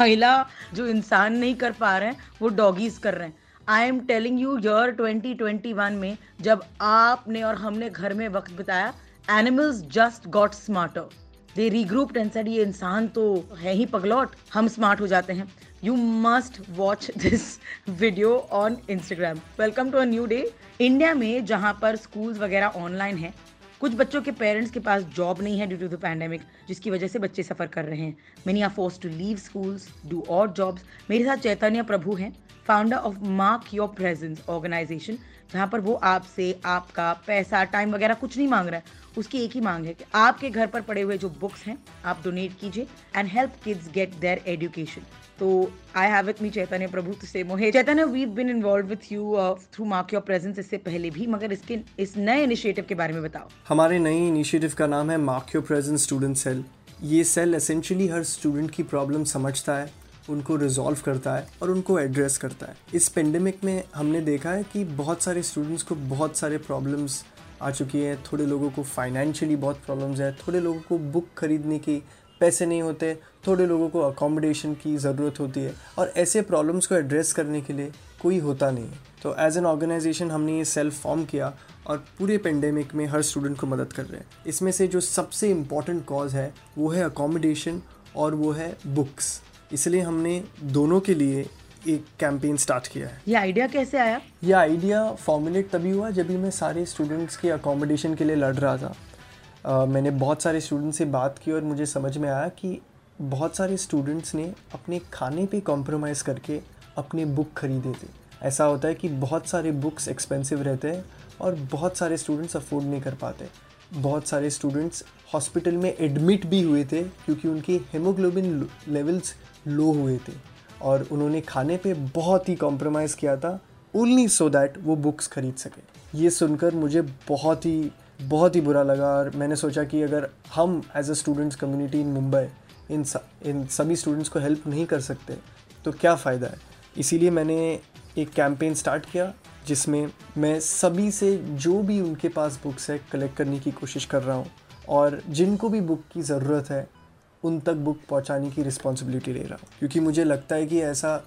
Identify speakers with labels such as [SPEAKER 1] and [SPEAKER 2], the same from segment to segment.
[SPEAKER 1] पहला जो इंसान नहीं कर पा रहे हैं, वो डॉगीज कर रहे हैं। I am telling you year 2021 में जब आपने और हमने घर में वक्त बिताया animals just got smarter they regrouped and ये इंसान तो है ही पगलौट, हम स्मार्ट हो जाते हैं. You must watch this video on Instagram welcome to a new day India में जहाँ पर स्कूल्स वगैरह ऑनलाइन है कुछ बच्चों के पेरेंट्स के पास जॉब नहीं है ड्यू टू द पैंडेमिक जिसकी वजह से बच्चे सफ़र कर रहे हैं। Many are force to leave schools do और जॉब्स मेरे साथ चैतन्य प्रभु हैं founder of Mark Your Presence organisation जहाँ पर वो आपसे, आपका पैसा टाइम वगैरह कुछ नहीं मांग रहा है। उसकी एक ही मांग है कि आपके घर पर पड़े हुए जो बुक्स हैं, आप डोनेट कीजिए and help kids get their education तो I have with me Chaitanya Prabhu से मोहे Chaitanya we been involve with you through Mark Your Presence इससे पहले भी, मगर इसके, इस नए इनिशिएटिव के बारे में बताओ.
[SPEAKER 2] हमारे नए इनिशिएटिव का नाम है Mark Your Presence student cell ये सेल एसेंशियली हर स्टूडेंट की प्रॉब्लम समझता है। उनको रिजॉल्व करता है और उनको एड्रेस करता है। इस पेंडेमिक में हमने देखा है कि बहुत सारे स्टूडेंट्स को बहुत सारे प्रॉब्लम्स आ चुकी हैं। थोड़े लोगों को फाइनेंशियली बहुत प्रॉब्लम्स है। थोड़े लोगों को बुक खरीदने की पैसे नहीं होते। थोड़े लोगों को अकोमोडेशन की ज़रूरत होती है। और ऐसे प्रॉब्लम्स को एड्रेस करने के लिए कोई होता नहीं है। तो एज एन ऑर्गेनाइजेशन हमने ये सेल्फ फॉर्म किया और पूरे पेंडेमिक में हर स्टूडेंट को मदद कर रहे हैं। इसमें से जो सबसे इंपॉर्टेंट कॉज है, वो है अकोमोडेशन और वो है बुक्स इसलिए हमने दोनों के लिए एक कैंपेन स्टार्ट किया है।
[SPEAKER 1] ये आइडिया कैसे आया?
[SPEAKER 2] ये आइडिया फॉर्मुलेट तभी हुआ जब भी मैं सारे स्टूडेंट्स के अकोमोडेशन के लिए लड़ रहा था। uh, मैंने बहुत सारे स्टूडेंट्स से बात की और मुझे समझ में आया कि बहुत सारे स्टूडेंट्स ने अपने खाने पे कॉम्प्रोमाइज़ करके अपने बुक खरीदे थे। ऐसा होता है कि बहुत सारे बुक्स एक्सपेंसिव रहते हैं और बहुत सारे स्टूडेंट्स अफोर्ड नहीं कर पाते। बहुत सारे स्टूडेंट्स हॉस्पिटल में एडमिट भी हुए थे क्योंकि उनके हेमोग्लोबिन लेवल्स लो हुए थे। और उन्होंने खाने पे बहुत ही कॉम्प्रोमाइज़ किया था। ओनली सो दैट वो बुक्स खरीद सके। ये सुनकर मुझे बहुत ही बहुत ही बुरा लगा और मैंने सोचा कि अगर हम as a students community in Mumbai in in सभी स्टूडेंट्स को हेल्प नहीं कर सकते तो क्या फ़ायदा है? इसीलिए मैंने एक कैंपेन स्टार्ट किया, जिसमें मैं सभी से जो भी उनके पास बुक्स है कलेक्ट करने की कोशिश कर रहा हूँ। और जिनको भी बुक की ज़रूरत है उन तक बुक पहुँचाने की रिस्पॉन्सिबिलिटी ले रहा हूँ। क्योंकि मुझे लगता है कि ऐसा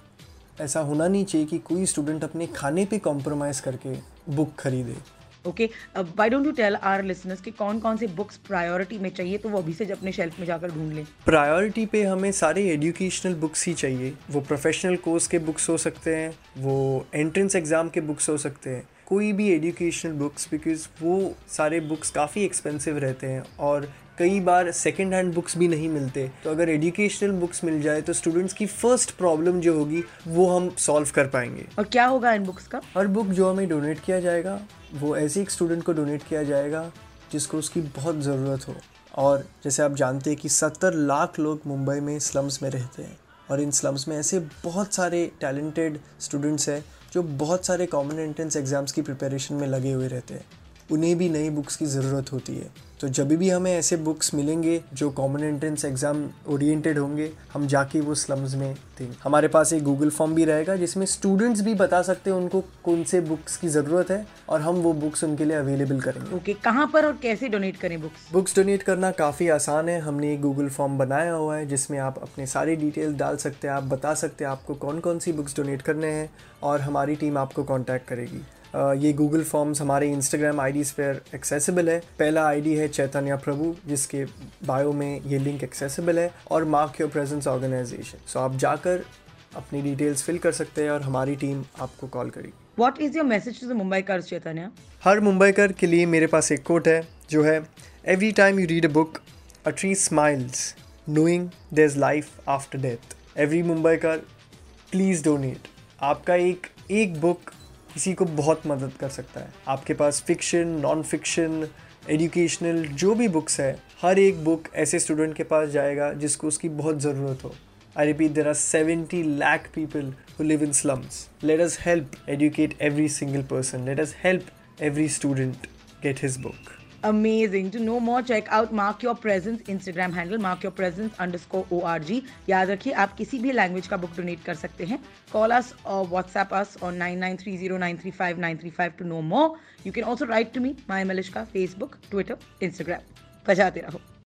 [SPEAKER 2] ऐसा होना नहीं चाहिए कि कोई स्टूडेंट अपने खाने पे कॉम्प्रोमाइज़ करके बुक खरीदे।
[SPEAKER 1] Okay why don't you tell our listeners कि कौन कौन से बुक्स प्रायोरिटी में चाहिए तो वो अभी से अपने शेल्फ में जाकर ढूंढ लें।
[SPEAKER 2] प्रायोरिटी पे हमें सारे एजुकेशनल बुक्स ही चाहिए। वो प्रोफेशनल कोर्स के बुक्स हो सकते हैं वो एंट्रेंस एग्ज़ाम के बुक्स हो सकते हैं। कोई भी एजुकेशनल बुक्स बिकॉज़ वो सारे बुक्स काफ़ी एक्सपेंसिव रहते हैं और कई बार सेकेंड हैंड बुक्स भी नहीं मिलते। तो अगर एजुकेशनल बुक्स मिल जाए तो स्टूडेंट्स की फ़र्स्ट प्रॉब्लम जो होगी वो हम सॉल्व कर पाएँगे।
[SPEAKER 1] और क्या होगा इन बुक्स का?
[SPEAKER 2] हर बुक जो हमें डोनेट किया जाएगा वो ऐसे एक स्टूडेंट को डोनेट किया जाएगा जिसको उसकी बहुत ज़रूरत हो। और जैसे आप जानते हैं कि सत्तर लाख लोग मुंबई में स्लम्स में रहते हैं। और इन स्लम्स में ऐसे बहुत सारे टैलेंटेड स्टूडेंट्स हैं जो बहुत सारे कॉमन एंट्रेंस एग्ज़ाम्स की प्रिपरेशन में लगे हुए रहते हैं। उन्हें भी नई बुक्स की ज़रूरत होती है। तो जब भी हमें ऐसे बुक्स मिलेंगे जो कॉमन एंट्रेंस एग्ज़ाम ओरिएंटेड होंगे हम जाके वो स्लम्स में देंगे हमारे पास एक गूगल फॉर्म भी रहेगा जिसमें स्टूडेंट्स भी बता सकते हैं उनको कौन से बुक्स की ज़रूरत है और हम वो बुक्स उनके लिए अवेलेबल करेंगे।
[SPEAKER 1] ओके okay, कहाँ पर और कैसे डोनेट करें बुक्स
[SPEAKER 2] बुक्स डोनेट करना काफ़ी आसान है। हमने एक गूगल फॉर्म बनाया हुआ है जिसमें आप अपने सारे डिटेल डाल सकते हैं आप बता सकते हैं आपको कौन कौन सी बुक्स डोनेट करने हैं और हमारी टीम आपको कॉन्टैक्ट करेगी। ये गूगल फॉर्म्स हमारे इंस्टाग्राम आई पर एक्सेसिबल है। पहला आईडी है चैतन्य प्रभु जिसके बायो में ये लिंक एक्सेसिबल है और mark your presence organisation so आप जाकर अपनी डिटेल्स फिल कर सकते हैं और हमारी टीम आपको कॉल करेगी।
[SPEAKER 1] What is your message to the Mumbaikar Chaitanya?
[SPEAKER 2] हर मुंबई कर के लिए मेरे पास एक कोट है जो है every time you read a book a tree smiles knowing there is life after death every Mumbaikar please donate आपका एक एक बुक किसी को बहुत मदद कर सकता है। आपके पास फिक्शन नॉन फिक्शन एजुकेशनल जो भी बुक्स है, हर एक बुक ऐसे स्टूडेंट के पास जाएगा जिसको उसकी बहुत ज़रूरत हो। I repeat there are seventy lakh people who live in slums let us help educate every single person let us help every student get his book
[SPEAKER 1] amazing. To know more, check out mark your presence instagram handle, mark your presence underscore org याद रखिए, आप किसी भी language का book donate कर सकते हैं। Call us और WhatsApp us on nine nine three zero nine three five nine three five two no more you can also write to me my मलिश का फेसबुक ट्विटर इंस्टाग्राम बजाते रहो।